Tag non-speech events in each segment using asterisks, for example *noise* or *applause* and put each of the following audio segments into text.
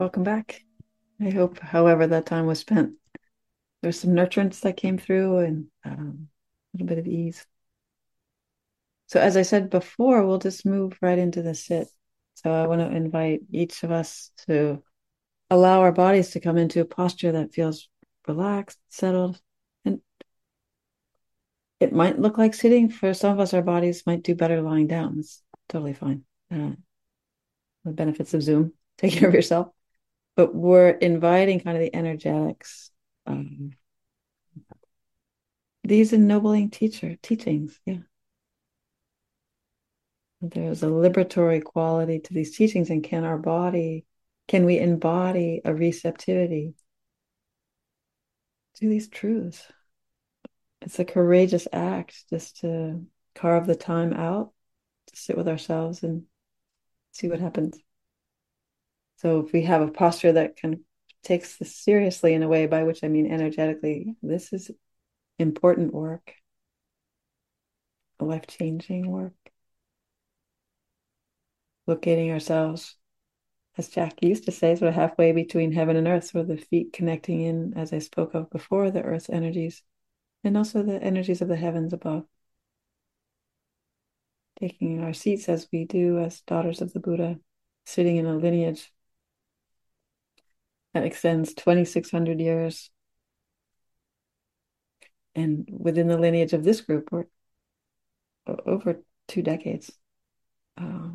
welcome back. I hope, however, that time was spent, there's some nurturance that came through and um, a little bit of ease. So, as I said before, we'll just move right into the sit. So, I want to invite each of us to allow our bodies to come into a posture that feels relaxed, settled, and it might look like sitting. For some of us, our bodies might do better lying down. It's totally fine. Uh, the benefits of Zoom, *laughs* take care of yourself. But we're inviting kind of the energetics, um, these ennobling teacher teachings. Yeah. There's a liberatory quality to these teachings, and can our body, can we embody a receptivity to these truths? It's a courageous act just to carve the time out to sit with ourselves and see what happens. So if we have a posture that can takes this seriously in a way by which I mean energetically, this is important work, life changing work. Locating ourselves, as Jack used to say, sort of halfway between heaven and earth, of the feet connecting in, as I spoke of before, the earth's energies, and also the energies of the heavens above. Taking our seats as we do as daughters of the Buddha, sitting in a lineage that extends 2,600 years. And within the lineage of this group, we're over two decades, uh,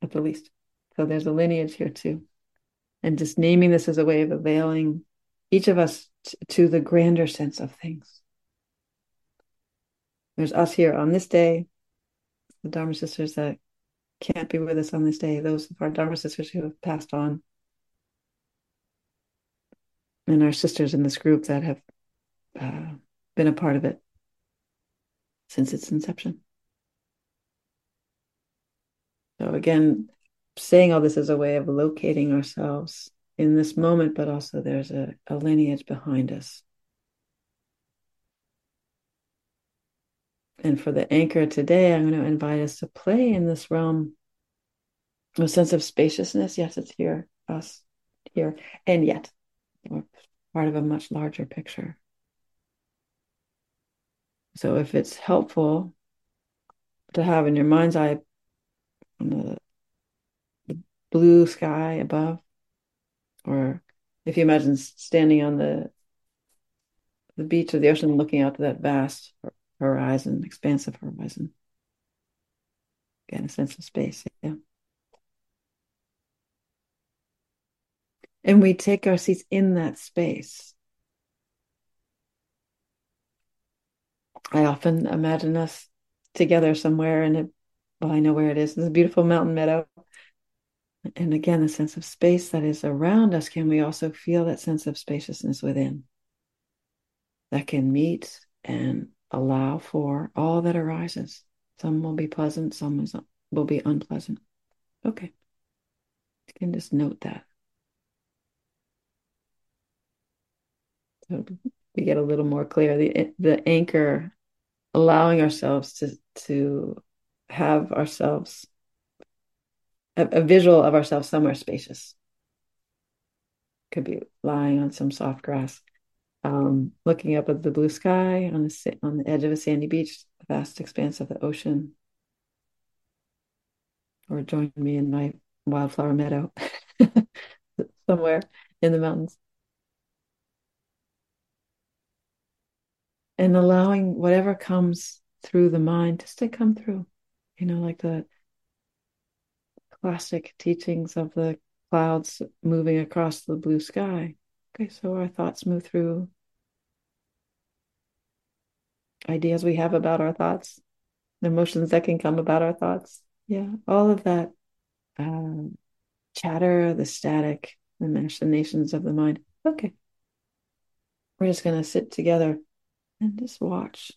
at the least. So there's a lineage here too. And just naming this as a way of availing each of us t- to the grander sense of things. There's us here on this day, the Dharma sisters that can't be with us on this day, those of our Dharma sisters who have passed on and our sisters in this group that have uh, been a part of it since its inception. So, again, saying all this as a way of locating ourselves in this moment, but also there's a, a lineage behind us. And for the anchor today, I'm going to invite us to play in this realm a sense of spaciousness. Yes, it's here, us here, and yet part of a much larger picture. So if it's helpful to have in your mind's eye the, the blue sky above, or if you imagine standing on the the beach or the ocean looking out to that vast horizon, expansive horizon. Again, a sense of space. Yeah. And we take our seats in that space. I often imagine us together somewhere in a, well, I know where it is. It's a beautiful mountain meadow. And again, the sense of space that is around us, can we also feel that sense of spaciousness within that can meet and allow for all that arises? Some will be pleasant, some will be unpleasant. Okay. You can just note that. We get a little more clear. The the anchor allowing ourselves to to have ourselves a, a visual of ourselves somewhere spacious. Could be lying on some soft grass um, looking up at the blue sky on the on the edge of a sandy beach the vast expanse of the ocean. Or join me in my wildflower meadow *laughs* somewhere in the mountains and allowing whatever comes through the mind just to come through you know like the classic teachings of the clouds moving across the blue sky. Okay so our thoughts move through ideas we have about our thoughts emotions that can come about our thoughts. Yeah all of that um, chatter the static the machinations of the mind. Okay. We're just going to sit together and just watch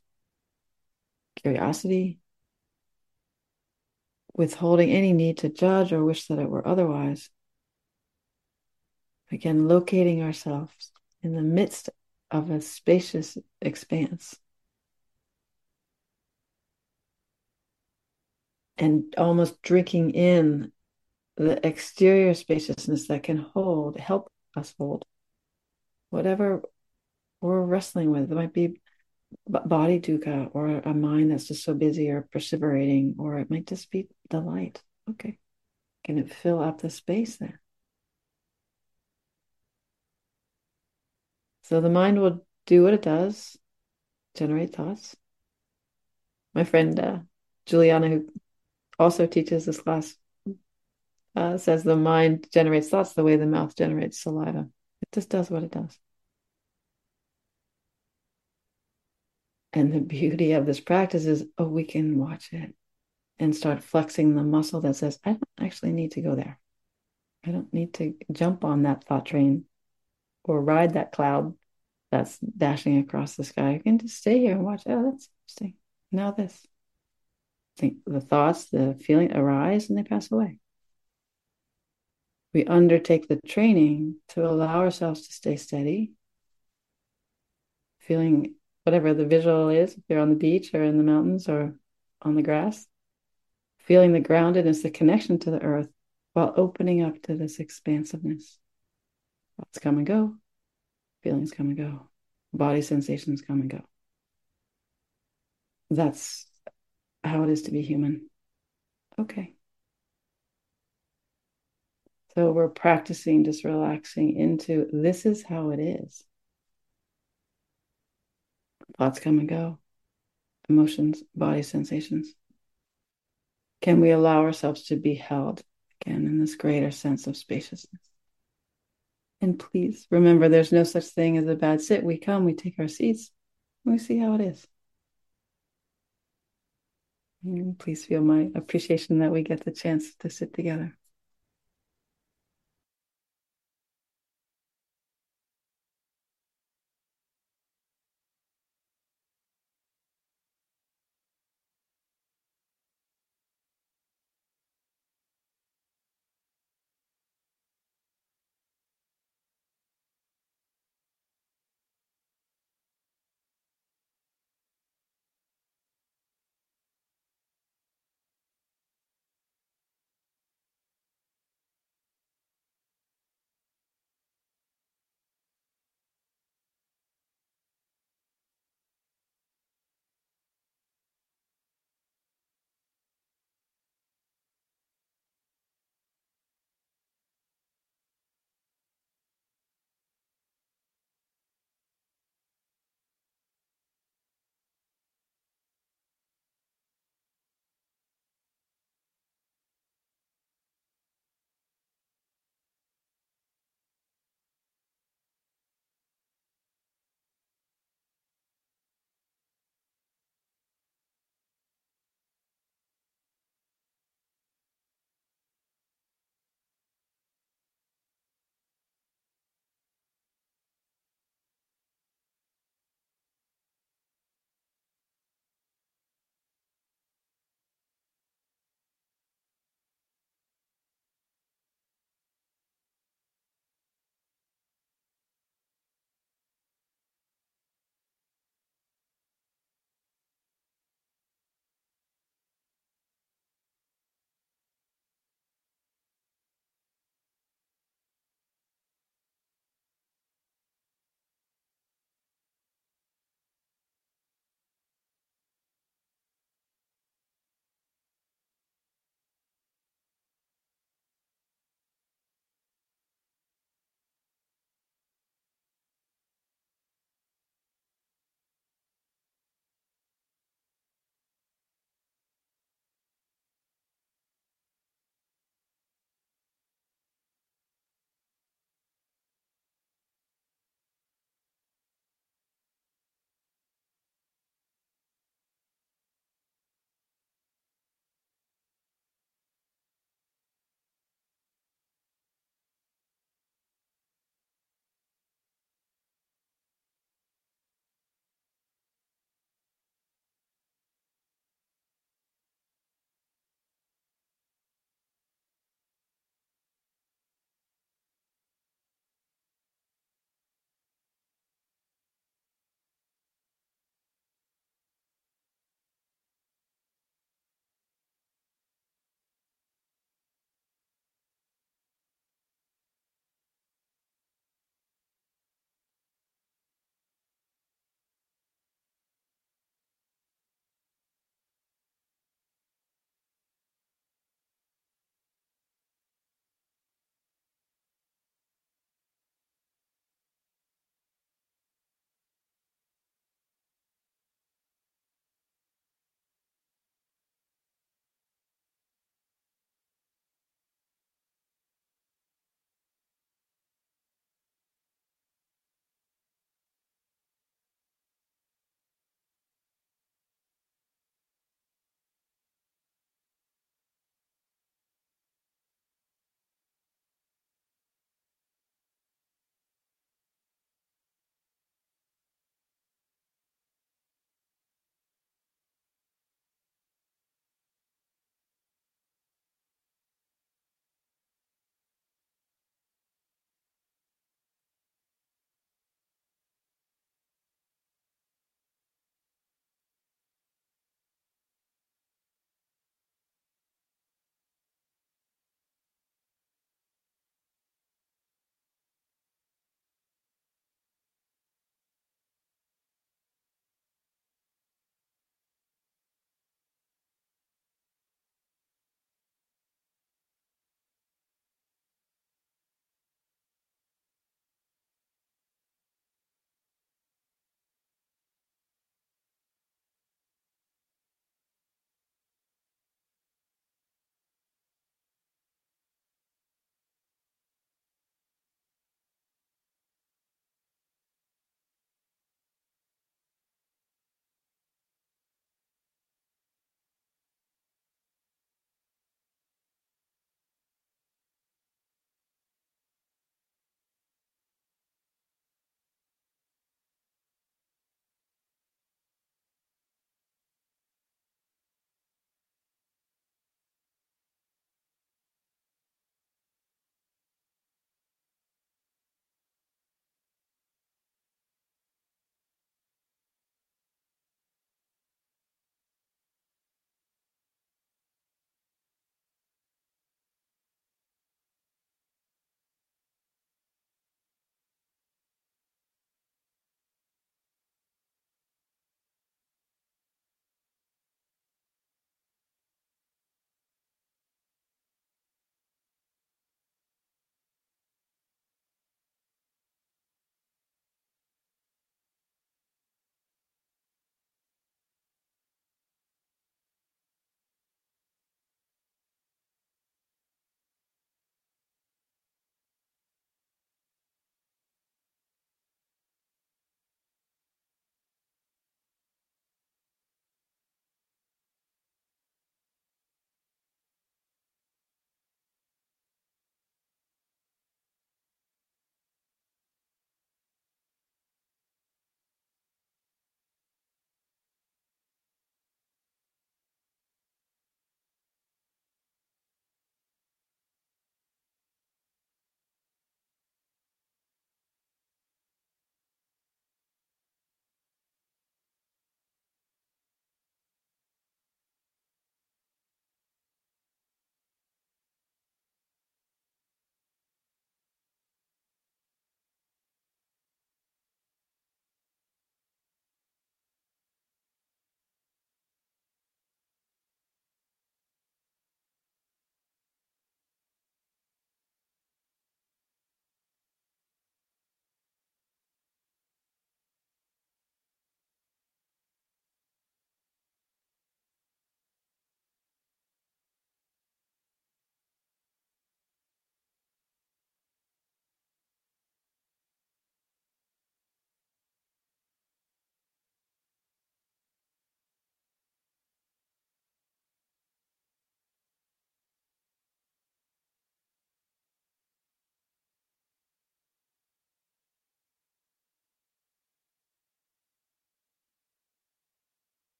curiosity, withholding any need to judge or wish that it were otherwise. Again, locating ourselves in the midst of a spacious expanse. And almost drinking in the exterior spaciousness that can hold, help us hold whatever we're wrestling with. It might be body dukkha or a mind that's just so busy or perseverating, or it might just be the light. Okay. Can it fill up the space there? So the mind will do what it does, generate thoughts. My friend uh, Juliana, who also teaches this class, uh, says the mind generates thoughts the way the mouth generates saliva. It just does what it does. And the beauty of this practice is, oh, we can watch it and start flexing the muscle that says, I don't actually need to go there. I don't need to jump on that thought train or ride that cloud that's dashing across the sky. I can just stay here and watch. Oh, that's interesting. Now this. Think the thoughts, the feeling arise and they pass away. We undertake the training to allow ourselves to stay steady, feeling whatever the visual is, if you're on the beach or in the mountains or on the grass, feeling the groundedness, the connection to the earth, while opening up to this expansiveness. Thoughts come and go, feelings come and go, body sensations come and go. That's how it is to be human. Okay. So we're practicing just relaxing into this is how it is. Thoughts come and go, emotions, body sensations. Can we allow ourselves to be held again in this greater sense of spaciousness? And please remember there's no such thing as a bad sit. We come, we take our seats, we see how it is. And please feel my appreciation that we get the chance to sit together.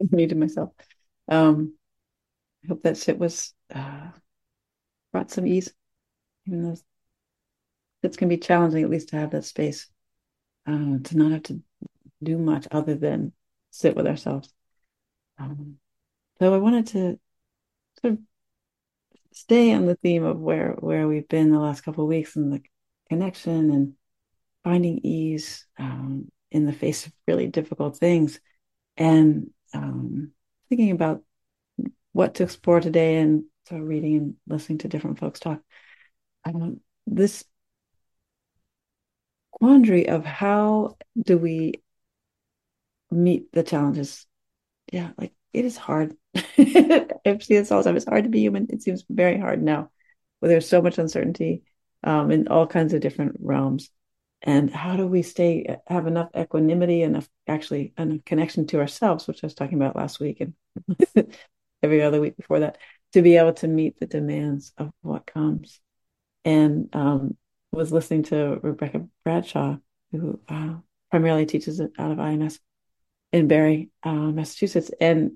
*laughs* to myself. Um, I hope that shit was uh, brought some ease, even though it's going to be challenging, at least to have that space uh, to not have to do much other than sit with ourselves. Um, so I wanted to sort of stay on the theme of where where we've been the last couple of weeks and the connection and finding ease um, in the face of really difficult things and um, thinking about what to explore today and so reading and listening to different folks talk. Um, this quandary of how do we meet the challenges? Yeah like it is hard. I've seen this all the time it's hard to be human. It seems very hard now where there's so much uncertainty um, in all kinds of different realms and how do we stay have enough equanimity enough actually enough connection to ourselves which i was talking about last week and *laughs* every other week before that to be able to meet the demands of what comes. And um, was listening to rebecca bradshaw who uh, primarily teaches out of ims in Barre uh, massachusetts. And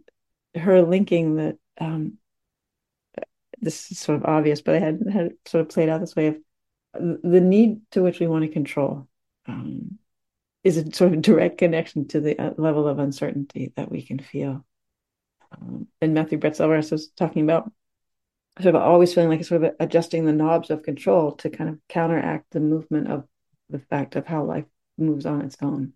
her linking that um, this is sort of obvious but i had had sort of played out this way of the need to which we want to control um, is a sort of direct connection to the uh, level of uncertainty that we can feel. Um, and Matthew Brensilver was talking about sort of always feeling like sort of adjusting the knobs of control to kind of counteract the movement of the fact of how life moves on its own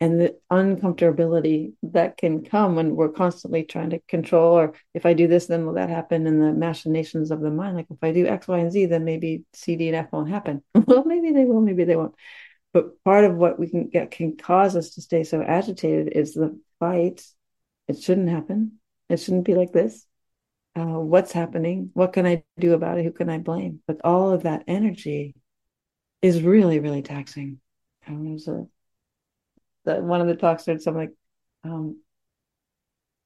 and the uncomfortability that can come when we're constantly trying to control or if i do this then will that happen? And the machinations of the mind like if i do x y and z then maybe c d and f won't happen. *laughs* Well maybe they will maybe they won't. But part of what we can get can cause us to stay so agitated is the fight. It shouldn't happen. It shouldn't be like this. Uh, what's happening? What can i do about it? Who can i blame? But all of that energy is really really taxing. And there's a that one of the talks said something like um,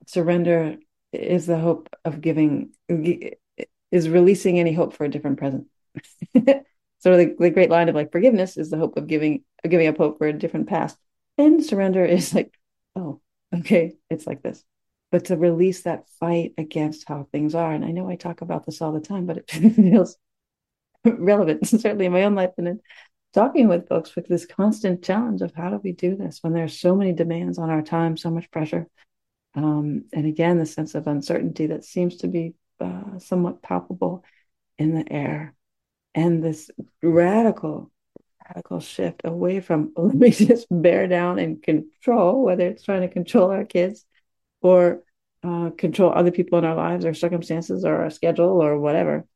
surrender is the hope of giving is releasing any hope for a different present. *laughs* So the, the great line of like forgiveness is the hope of giving giving up hope for a different past. And surrender is like oh okay it's like this. But to release that fight against how things are and i know i talk about this all the time but it *laughs* feels relevant certainly in my own life and in talking with folks with this constant challenge of how do we do this when there's so many demands on our time, so much pressure. Um, and again, the sense of uncertainty that seems to be uh, somewhat palpable in the air. And this radical, radical shift away from *laughs* let me just bear down and control, whether it's trying to control our kids or uh, control other people in our lives or circumstances or our schedule or whatever.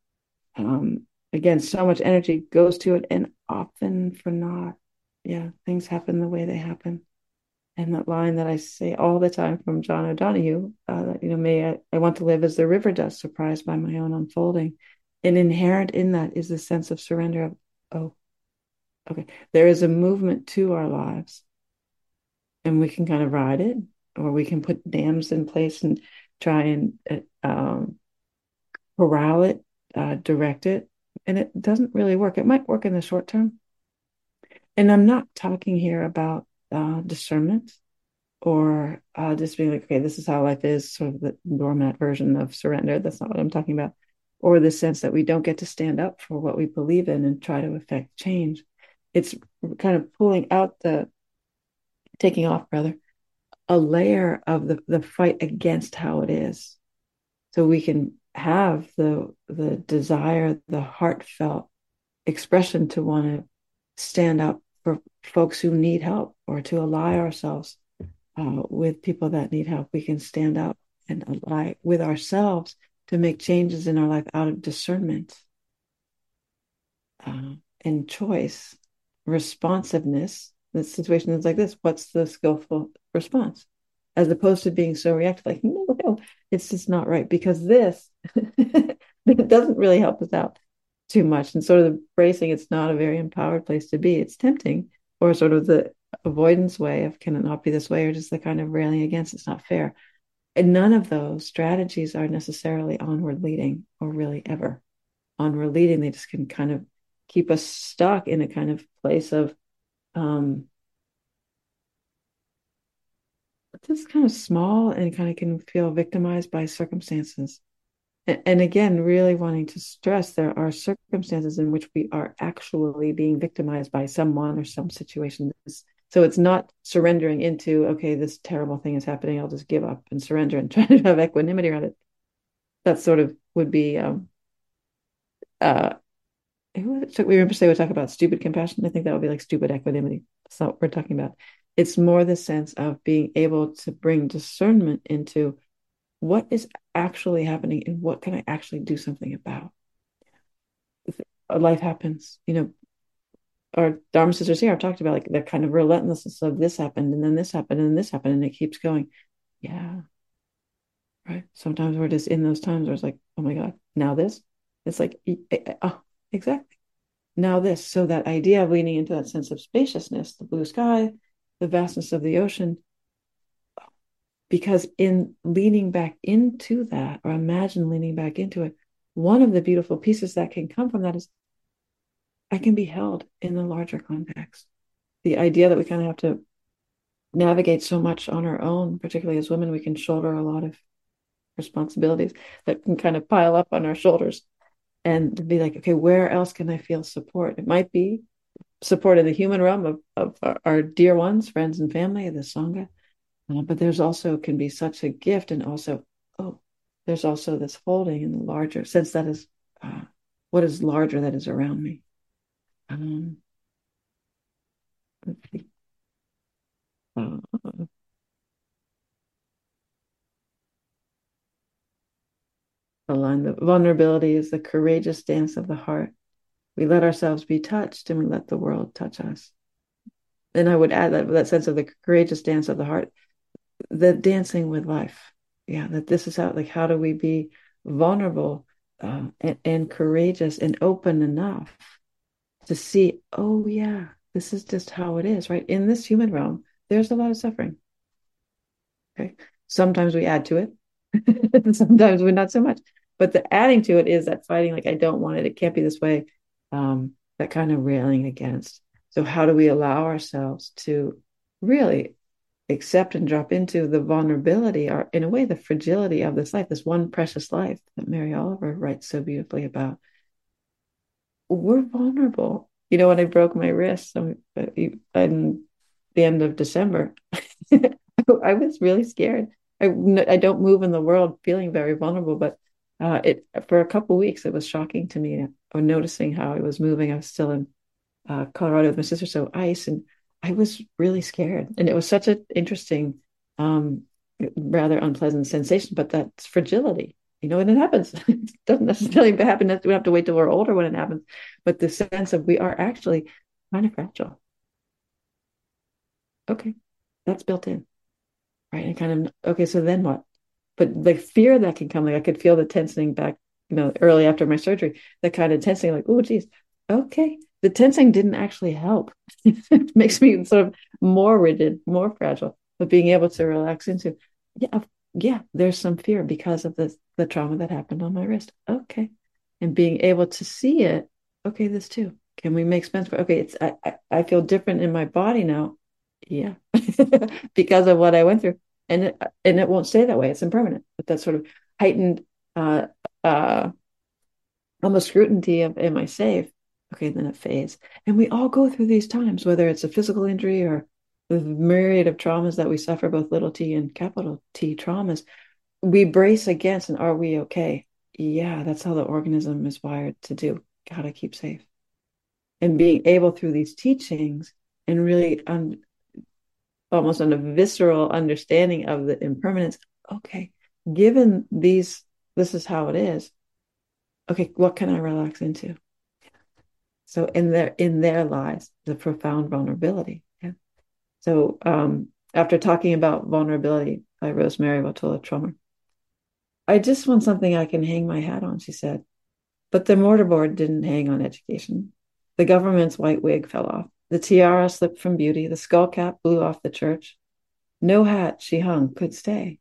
Um, again, so much energy goes to it, and often for not. Yeah, things happen the way they happen. And that line that I say all the time from John O'Donohue, uh, you know, may I, I want to live as the river does, surprised by my own unfolding. And inherent in that is the sense of surrender of, oh, okay, there is a movement to our lives. And we can kind of ride it, or we can put dams in place and try and uh, um, corral it, uh, direct it, and it doesn't really work. It might work in the short term. And I'm not talking here about uh, discernment or uh, just being like, okay, this is how life is, sort of the doormat version of surrender. That's not what I'm talking about. Or the sense that we don't get to stand up for what we believe in and try to affect change. It's kind of pulling out the, taking off rather, a layer of the, the fight against how it is. So we can have the the desire, the heartfelt expression to want to stand up for folks who need help or to ally ourselves uh, with people that need help. We can stand up and ally with ourselves to make changes in our life out of discernment uh, and choice, responsiveness. The situation is like this. What's the skillful response? As opposed to being so reactive, like, no, no, it's just not right because this *laughs* doesn't really help us out too much. And sort of the bracing, it's not a very empowered place to be. It's tempting, or sort of the avoidance way of can it not be this way, or just the kind of railing against it's not fair. And none of those strategies are necessarily onward leading or really ever onward leading. They just can kind of keep us stuck in a kind of place of um, just kind of small and kind of can feel victimized by circumstances. And, again, really wanting to stress there are circumstances in which we are actually being victimized by someone or some situation. So it's not surrendering into, okay, this terrible thing is happening. I'll just give up and surrender and *laughs* try to have equanimity around it. That sort of would be, um, uh, we remember say we talk about stupid compassion. I think that would be like stupid equanimity. That's not what we're talking about. It's more the sense of being able to bring discernment into what is actually happening and what can I actually do something about. Life happens, you know. Our Dharma sisters here have talked about like the kind of relentlessness of this happened and then this happened and this happened and it keeps going. Yeah. Right. Sometimes we're just in those times where it's like, oh my God, now this. It's like, eh, eh, oh, exactly. Now this. So that idea of leaning into that sense of spaciousness, the blue sky, the vastness of the ocean, because in leaning back into that, or imagine leaning back into it, one of the beautiful pieces that can come from that is I can be held in the larger context. The idea that we kind of have to navigate so much on our own, particularly as women, we can shoulder a lot of responsibilities that can kind of pile up on our shoulders and be like, okay, where else can I feel support? It might be support in the human realm of, of our, dear ones, friends and family, the Sangha. Uh, but there's also can be such a gift and also, oh, there's also this holding in the larger sense that is uh, what is larger that is around me. Um, uh, the line, the vulnerability is the courageous dance of the heart. We let ourselves be touched and we let the world touch us. And I would add that that sense of the courageous dance of the heart, the dancing with life. Yeah, that this is how, like, how do we be vulnerable uh, and, and courageous and open enough to see, oh, yeah, this is just how it is, right? In this human realm, there's a lot of suffering. Okay. Sometimes we add to it, *laughs* sometimes we're not so much. But the adding to it is that fighting, like, I don't want it, it can't be this way, um, that kind of railing against. So, how do we allow ourselves to really accept and drop into the vulnerability, or in a way, the fragility of this life, this one precious life that Mary Oliver writes so beautifully about? We're vulnerable. You know, when I broke my wrist in the end of December, *laughs* I was really scared. I, I don't move in the world feeling very vulnerable, but uh, it for a couple weeks it was shocking to me. Or noticing how I was moving. I was still in uh, Colorado with my sister, so ice, and I was really scared. And it was such an interesting, um, rather unpleasant sensation. But that's fragility, you know, and it happens. *laughs* it doesn't necessarily happen. We have to wait till we're older when it happens. But the sense of we are actually kind of fragile. Okay, that's built in, right? And kind of okay. So then what? But the fear that can come, like I could feel the tensing back, you know, early after my surgery, the kind of tensing, like, oh, geez, okay. The tensing didn't actually help. *laughs* it makes me sort of more rigid, more fragile. But being able to relax into, yeah, yeah, there's some fear because of the the trauma that happened on my wrist. Okay, and being able to see it. Okay, this too. Can we make space for? Okay, it's I I feel different in my body now. Yeah, *laughs* because of what I went through and it, and it won't stay that way. It's impermanent. But that sort of heightened, uh, uh, almost scrutiny of am I safe? Okay, then it fades. And we all go through these times, whether it's a physical injury or the myriad of traumas that we suffer, both little t and capital T traumas. We brace against, and are we okay? Yeah, that's how the organism is wired to do. Gotta keep safe. And being able through these teachings and really un- almost on a visceral understanding of the impermanence. Okay, given these, this is how it is. Okay, what can I relax into? So in their in their lives, the profound vulnerability. Yeah. So um, after talking about vulnerability by Rosemerry Wahtola Trommer, I just want something I can hang my hat on, she said. But the mortarboard didn't hang on education. The government's white wig fell off. The tiara slipped from beauty, the skull cap blew off the church. No hat she hung could stay.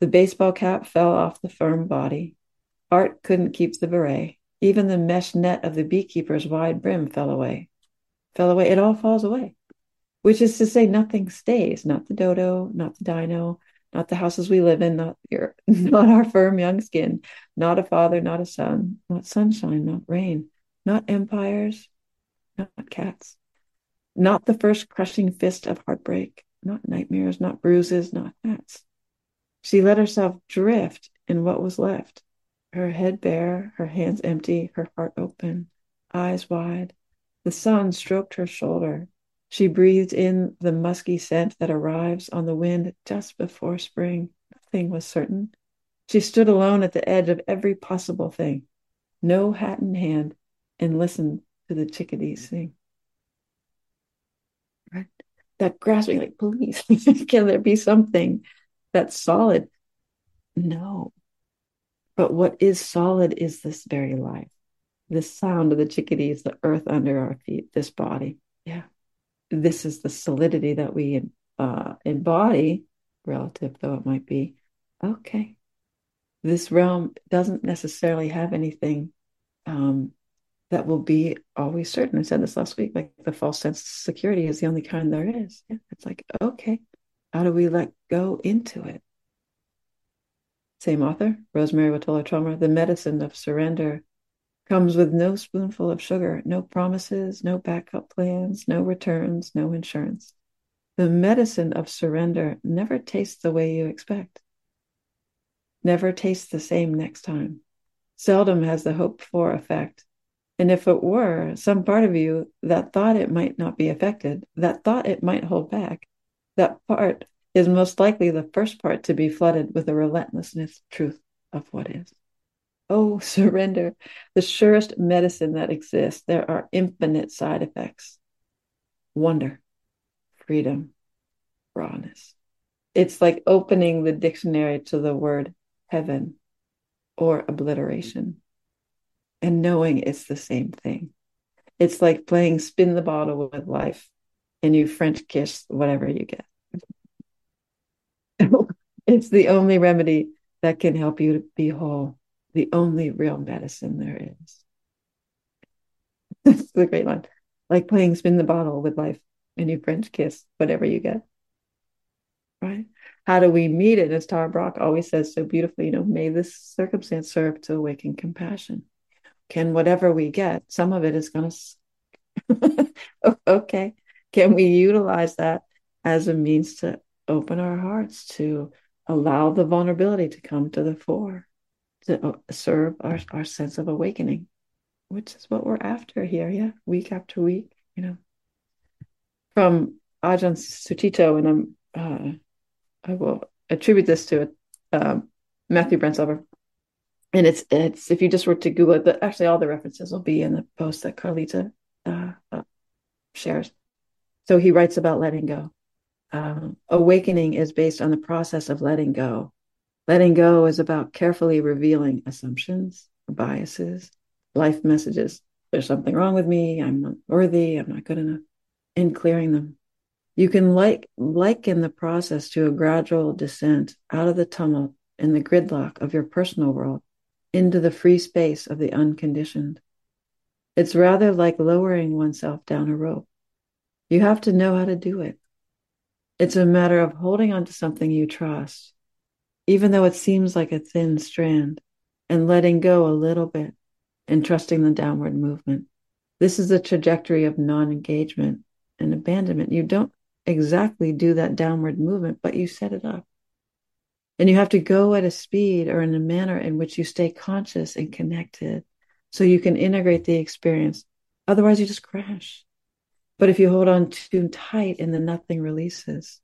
The baseball cap fell off the firm body. Art couldn't keep the beret. Even the mesh net of the beekeeper's wide brim fell away. Fell away. It all falls away. which is to say nothing stays, not the dodo, not the dino, not the houses we live in, not your *laughs* not our firm young skin, not a father, not a son, not sunshine, not rain, not empires, not cats, not the first crushing fist of heartbreak, not nightmares, not bruises, not hats. She let herself drift in what was left, her head bare, her hands empty, her heart open, eyes wide. The sun stroked her shoulder. She breathed in the musky scent that arrives on the wind just before spring. Nothing was certain. She stood alone at the edge of every possible thing, no hat in hand, and listened to the chickadees sing. That grasping, like, please, *laughs* can there be something that's solid? No. But what is solid is this very life, the sound of the chickadees, the earth under our feet, this body. Yeah this is the solidity that we uh, embody, relative though it might be. Okay, this realm doesn't necessarily have anything um, that will be always certain. I said this last week, like the false sense of security is the only kind there is. Yeah, it's like, okay, how do we let go into it? Same author, Rosemerry Wahtola Trommer, The Medicine of Surrender comes with no spoonful of sugar, no promises, no backup plans, no returns, no insurance. The medicine of surrender never tastes the way you expect, never tastes the same next time, seldom has the hoped for effect. And if it were, some part of you that thought it might not be affected, that thought it might hold back, that part is most likely the first part to be flooded with the relentlessness truth of what is. Oh, *laughs* surrender, the surest medicine that exists. There are infinite side effects wonder, freedom, rawness. It's like opening the dictionary to the word heaven or obliteration and knowing it's the same thing. It's like playing spin the bottle with life and you French kiss whatever you get. *laughs* it's the only remedy that can help you to be whole the only real medicine there is. *laughs* That's the great line. Like playing spin the bottle with life and you French kiss whatever you get. Right? How do we meet it? As Tara Brach always says so beautifully, you know, may this circumstance serve to awaken compassion. Can whatever we get, some of it is going *laughs* to, okay. Can we utilize that as a means to open our hearts, to allow the vulnerability to come to the fore? to uh, serve our, our sense of awakening, which is what we're after here. Yeah, week after week, you know. From Ajahn Sucitto, and I'm uh, I will attribute this to um, Matthew Brensilver. And it's it's if you just were to Google it, but actually all the references will be in the post that Carlita uh, uh, shares. So he writes about letting go. Um, awakening is based on the process of letting go Letting go is about carefully revealing assumptions, biases, life messages. There's something wrong with me. I'm not worthy. I'm not good enough. And clearing them. You can like liken the process to a gradual descent out of the tumult and the gridlock of your personal world into the free space of the unconditioned. It's rather like lowering oneself down a rope. You have to know how to do it. It's a matter of holding on to something you trust even though it seems like a thin strand, and letting go a little bit and trusting the downward movement. This is the trajectory of non engagement and abandonment. You don't exactly do that downward movement, but you set it up. And you have to go at a speed or in a manner in which you stay conscious and connected so you can integrate the experience. Otherwise, you just crash. But if you hold on too tight and then nothing releases,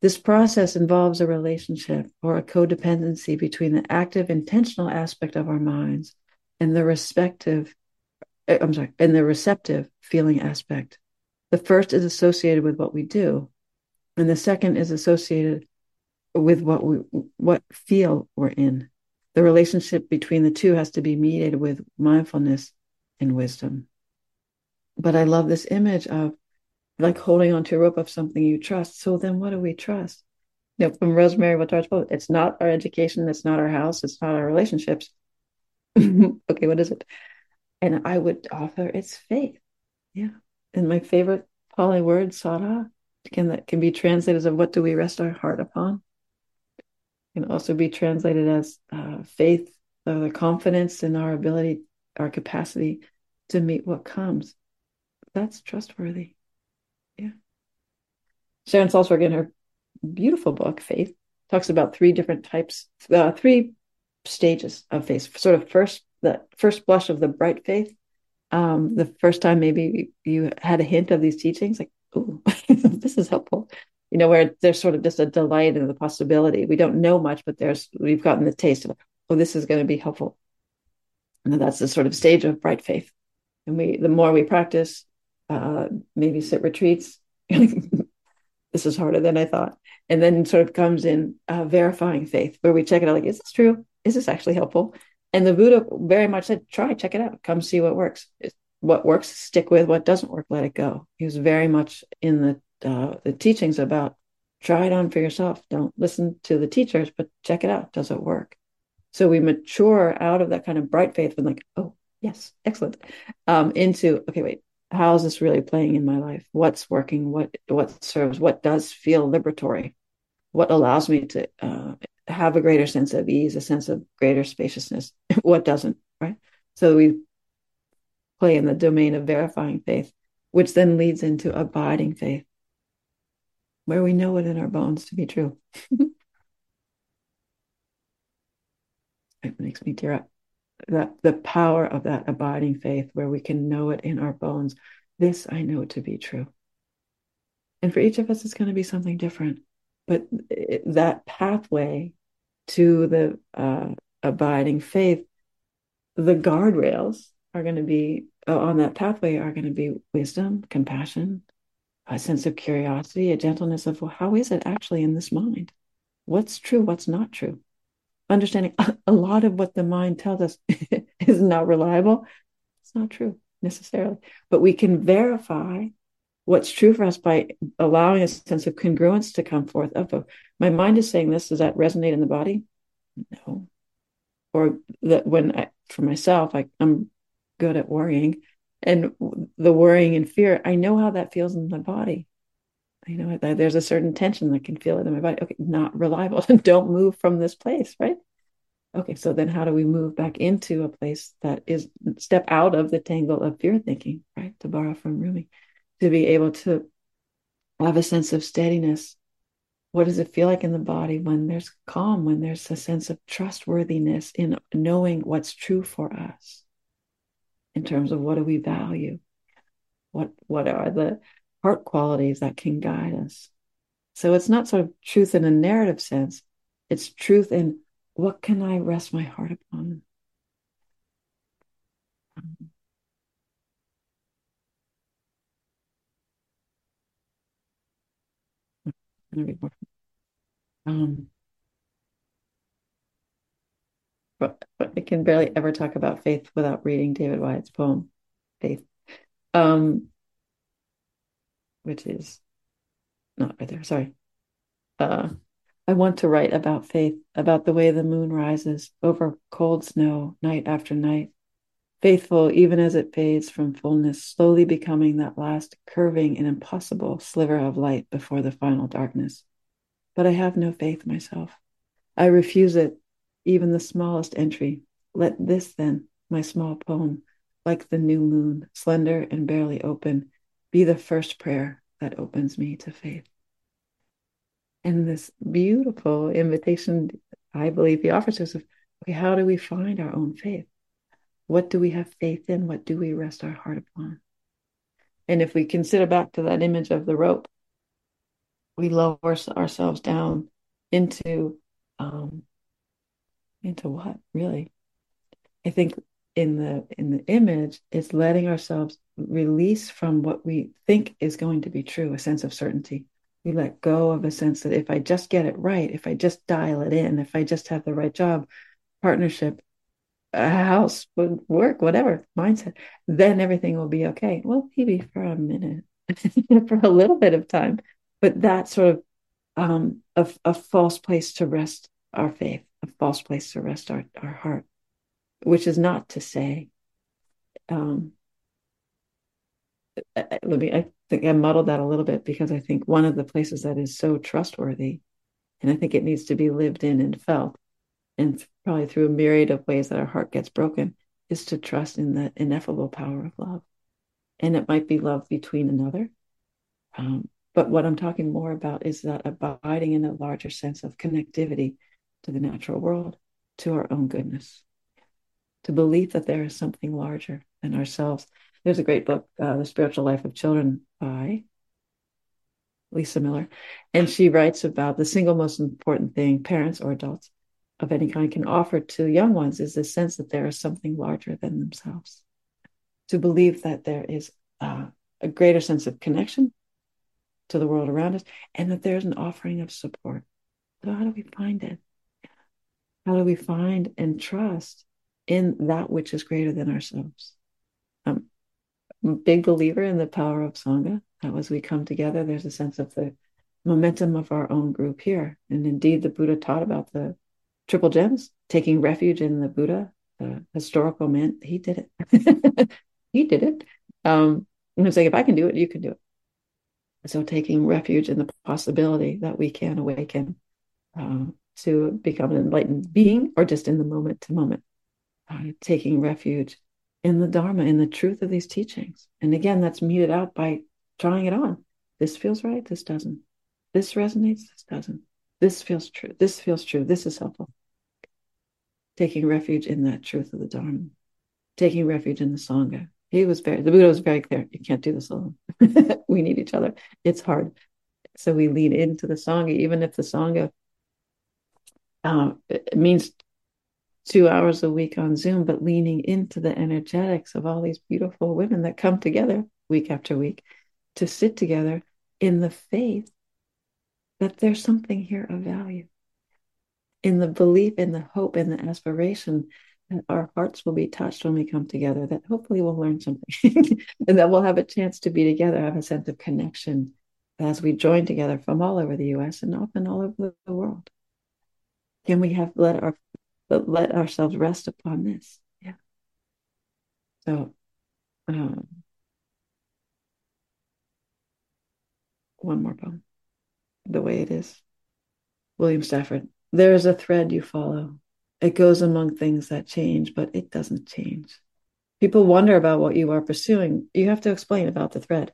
this process involves a relationship or a codependency between the active intentional aspect of our minds and the respective eh, I'm sorry, and the receptive feeling aspect. The first is associated with what we do, and the second is associated with what we what feel we're in. The relationship between the two has to be mediated with mindfulness and wisdom. But I love this image of like holding onto a rope of something you trust. So then what do we trust? You know, from Rosemerry Wahtola, it's not our education, it's not our house, it's not our relationships. *laughs* okay, what is it? And I would offer it's faith. Yeah. And my favorite Pali word, saddha, Again, that can be translated as what do we rest our heart upon? Can also be translated as uh, faith, or the confidence in our ability, our capacity to meet what comes. That's trustworthy. Yeah. Sharon Salzberg, in her beautiful book, Faith, talks about three different types, uh, three stages of faith. Sort of first, the first blush of the bright faith. Um, the first time maybe you had a hint of these teachings, like, oh, *laughs* this is helpful. You know, where there's sort of just a delight in the possibility. We don't know much, but there's we've gotten the taste of, oh, this is going to be helpful. And that's the sort of stage of bright faith. And we, the more we practice, uh, maybe sit retreats. *laughs* this is harder than I thought. And then sort of comes in uh, verifying faith, where we check it out like, is this true? Is this actually helpful? And the Buddha very much said, try, check it out, come see what works. What works, stick with. What doesn't work, let it go. He was very much in the uh, the teachings about try it on for yourself. Don't listen to the teachers, but check it out. Does it work? So we mature out of that kind of bright faith and like, oh, yes, excellent, um, into okay, wait, how is this really playing in my life? What's working? What what serves? What does feel liberatory? What allows me to uh, have a greater sense of ease a sense of greater spaciousness? *laughs* What doesn't right? So we play in the domain of verifying faith which then leads into abiding faith where we know it in our bones to be true. *laughs* It makes me tear up. That the power of that abiding faith where we can know it in our bones. This i know to be true. And for each of us it's going to be something different. But that pathway to the uh, abiding faith the guardrails are going to be uh, on that pathway are going to be wisdom compassion a sense of curiosity a gentleness of well, how is it actually in this mind what's true what's not true understanding a lot of what the mind tells us *laughs* is not reliable. It's not true necessarily, but we can verify what's true for us by allowing a sense of congruence to come forth. Of oh, my mind is saying this. Does that resonate in the body? No. Or that when I, for myself, I, I'm good at worrying, and the worrying and fear, I know how that feels in my body. You know, there's a certain tension that can feel it in my body. Okay, not reliable. *laughs* Don't move from this place, right? Okay, so then how do we move back into a place that is step out of the tangle of fear thinking, right? To borrow from Rumi, to be able to have a sense of steadiness. What does it feel like in the body when there's calm, when there's a sense of trustworthiness in knowing what's true for us in terms of what do we value? What what are the heart qualities that can guide us. So it's not sort of truth in a narrative sense, it's truth in what can I rest my heart upon? Um, but, but I can barely ever talk about faith without reading David Whyte's poem, Faith. Um, which is not right there. Sorry. Uh, I want to write about faith, about the way the moon rises over cold snow night after night, faithful even as it fades from fullness, slowly becoming that last curving and impossible sliver of light before the final darkness. But I have no faith myself. I refuse it, even the smallest entry. Let this, then, my small poem, like the new moon, slender and barely open, be the first prayer that opens me to faith. And this beautiful invitation, I believe he offers us of, okay, how do we find our own faith? What do we have faith in? What do we rest our heart upon? And if we consider back to that image of the rope, we lower ourselves down into um, into what really? I think in the in the image it's letting ourselves release from what we think is going to be true a sense of certainty. We let go of a sense that if i just get it right if i just dial it in if i just have the right job partnership a house would work whatever mindset then everything will be okay. Well maybe for a minute *laughs* for a little bit of time. But that sort of um, a, a false place to rest our faith a false place to rest our, our heart which is not to say, um, let me, I think I muddled that a little bit because I think one of the places that is so trustworthy, and I think it needs to be lived in and felt, and probably through a myriad of ways that our heart gets broken, is to trust in the ineffable power of love. And it might be love between another. Um, but what I'm talking more about is that abiding in a larger sense of connectivity to the natural world, to our own goodness, to believe that there is something larger than ourselves. There's a great book, uh, The Spiritual Life of Children by Lisa Miller. And she writes about the single most important thing parents or adults of any kind can offer to young ones is the sense that there is something larger than themselves. To believe that there is uh, a greater sense of connection to the world around us and that there's an offering of support. So, how do we find it? How do we find and trust in that which is greater than ourselves? I'm a big believer in the power of Sangha. That as we come together, there's a sense of the momentum of our own group here. And indeed, the Buddha taught about the triple gems, taking refuge in the Buddha, the historical man. He did it. *laughs* he did it. Um, and I'm saying, if I can do it, you can do it. So taking refuge in the possibility that we can awaken uh, to become an enlightened being or just in the moment to moment, uh, taking refuge in the Dharma, in the truth of these teachings. And again, that's muted out by trying it on. This feels right, this doesn't. This resonates, this doesn't. This feels true. This feels true. This is helpful. Taking refuge in that truth of the Dharma, taking refuge in the Sangha. He was very, the Buddha was very clear. You can't do this alone. *laughs* we need each other. It's hard. So we lean into the Sangha, even if the Sangha uh, means two hours a week on Zoom, but leaning into the energetics of all these beautiful women that come together week after week to sit together in the faith that there's something here of value, in the belief, in the hope, in the aspiration that our hearts will be touched when we come together, that hopefully we'll learn something *laughs* and that we'll have a chance to be together, have a sense of connection as we join together from all over the US and often all over the world. Can we have let our let ourselves rest upon this? Yeah. So um, one more poem. The way it is. William Stafford. There is a thread you follow it goes among things that change, but it doesn't change. People wonder about what you are pursuing. You have to explain about the thread.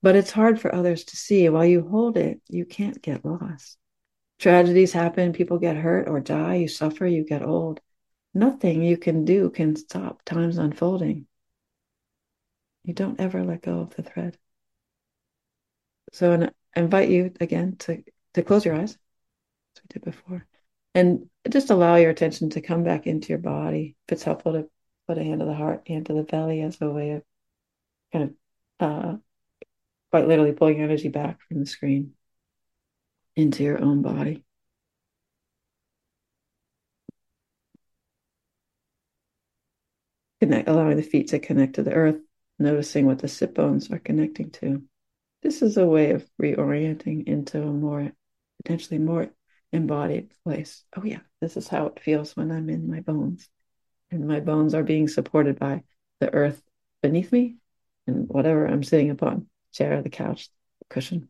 But it's hard for others to see. While you hold it, you can't get lost. Tragedies happen, people get hurt or die, you suffer, you get old. Nothing you can do can stop time's unfolding. You don't ever let go of the thread. So I invite you again to, to close your eyes, as we did before, and just allow your attention to come back into your body. If it's helpful to put a hand to the heart, hand to the belly as a way of kind of uh, quite literally pulling energy back from the screen into your own body. Connect, allowing the feet to connect to the earth, noticing what the sit bones are connecting to. This is a way of reorienting into a more potentially more embodied place. Oh, yeah, this is how it feels when I'm in my bones. And my bones are being supported by the earth beneath me and whatever I'm sitting upon chair, the couch, the cushion.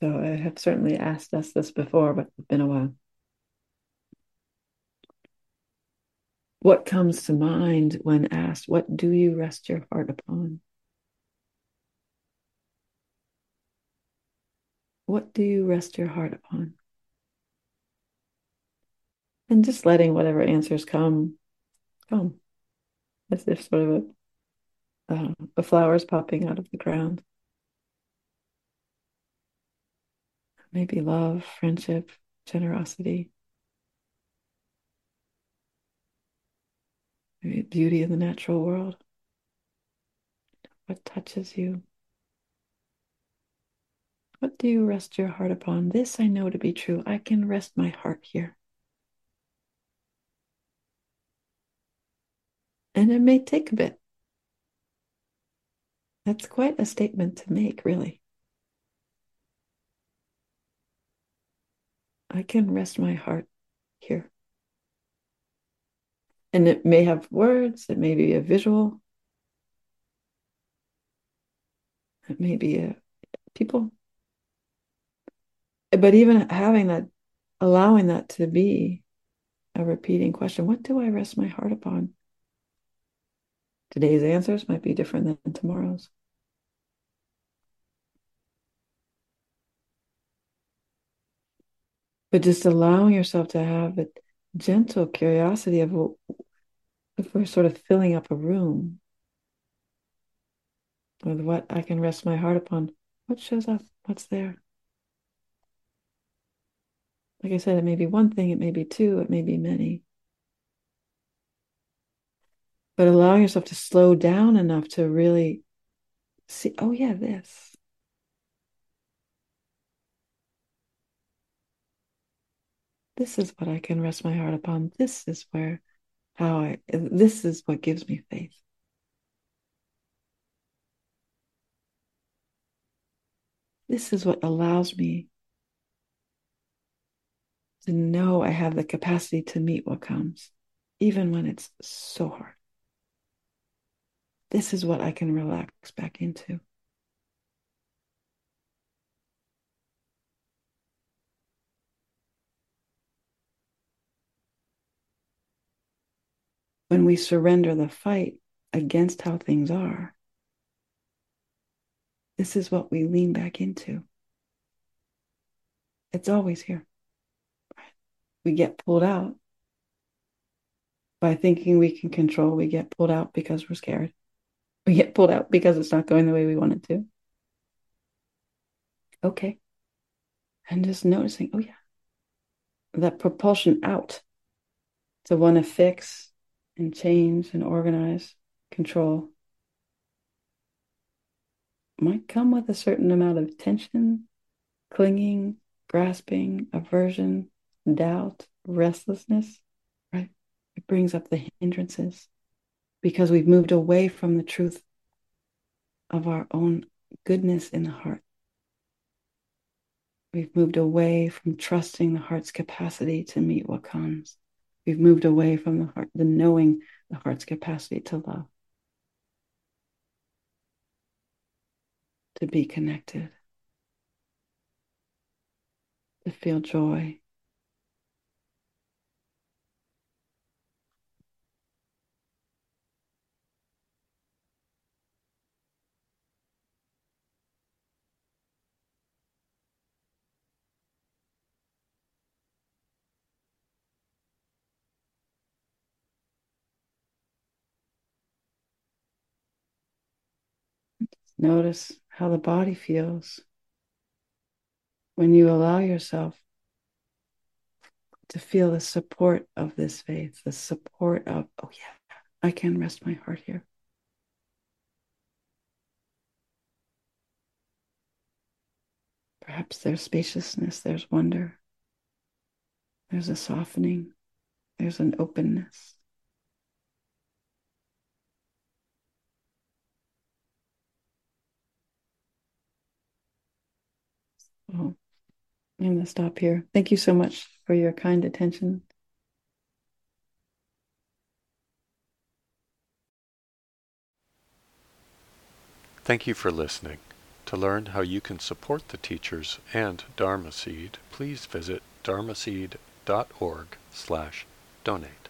So I have certainly asked us this before, but it's been a while. What comes to mind when asked, What do you rest your heart upon? What do you rest your heart upon? And just letting whatever answers come, come, as if sort of a, uh, a flower's popping out of the ground. Maybe love, friendship, generosity. maybe beauty of the natural world. What touches you? What do you rest your heart upon? This I know to be true. I can rest my heart here. And it may take a bit. That's quite a statement to make, really. I can rest my heart here. And it may have words, it may be a visual, it may be a people. But even having that, allowing that to be a repeating question what do I rest my heart upon? Today's answers might be different than tomorrow's. But just allowing yourself to have a gentle curiosity of if we're sort of filling up a room with what I can rest my heart upon, what shows up, what's there. Like I said, it may be one thing, it may be two, it may be many. But allowing yourself to slow down enough to really see, oh, yeah, this. This is what I can rest my heart upon. This is where, how I, this is what gives me faith. This is what allows me to know I have the capacity to meet what comes, even when it's so hard. This is what I can relax back into. When we surrender the fight against how things are, this is what we lean back into. It's always here. We get pulled out by thinking we can control. We get pulled out because we're scared. We get pulled out because it's not going the way we want it to. Okay. And just noticing, oh, yeah, that propulsion out to want to fix and change and organize, control might come with a certain amount of tension, clinging, grasping, aversion, doubt, restlessness, right? It brings up the hindrances because we've moved away from the truth of our own goodness in the heart. We've moved away from trusting the heart's capacity to meet what comes. We've moved away from the heart, the knowing the heart's capacity to love, to be connected, to feel joy, Notice how the body feels when you allow yourself to feel the support of this faith, the support of, oh, yeah, I can rest my heart here. Perhaps there's spaciousness, there's wonder, there's a softening, there's an openness. Oh, I'm going to stop here. Thank you so much for your kind attention. Thank you for listening. To learn how you can support the teachers and Dharma Seed, please visit dharmaseed.org slash donate.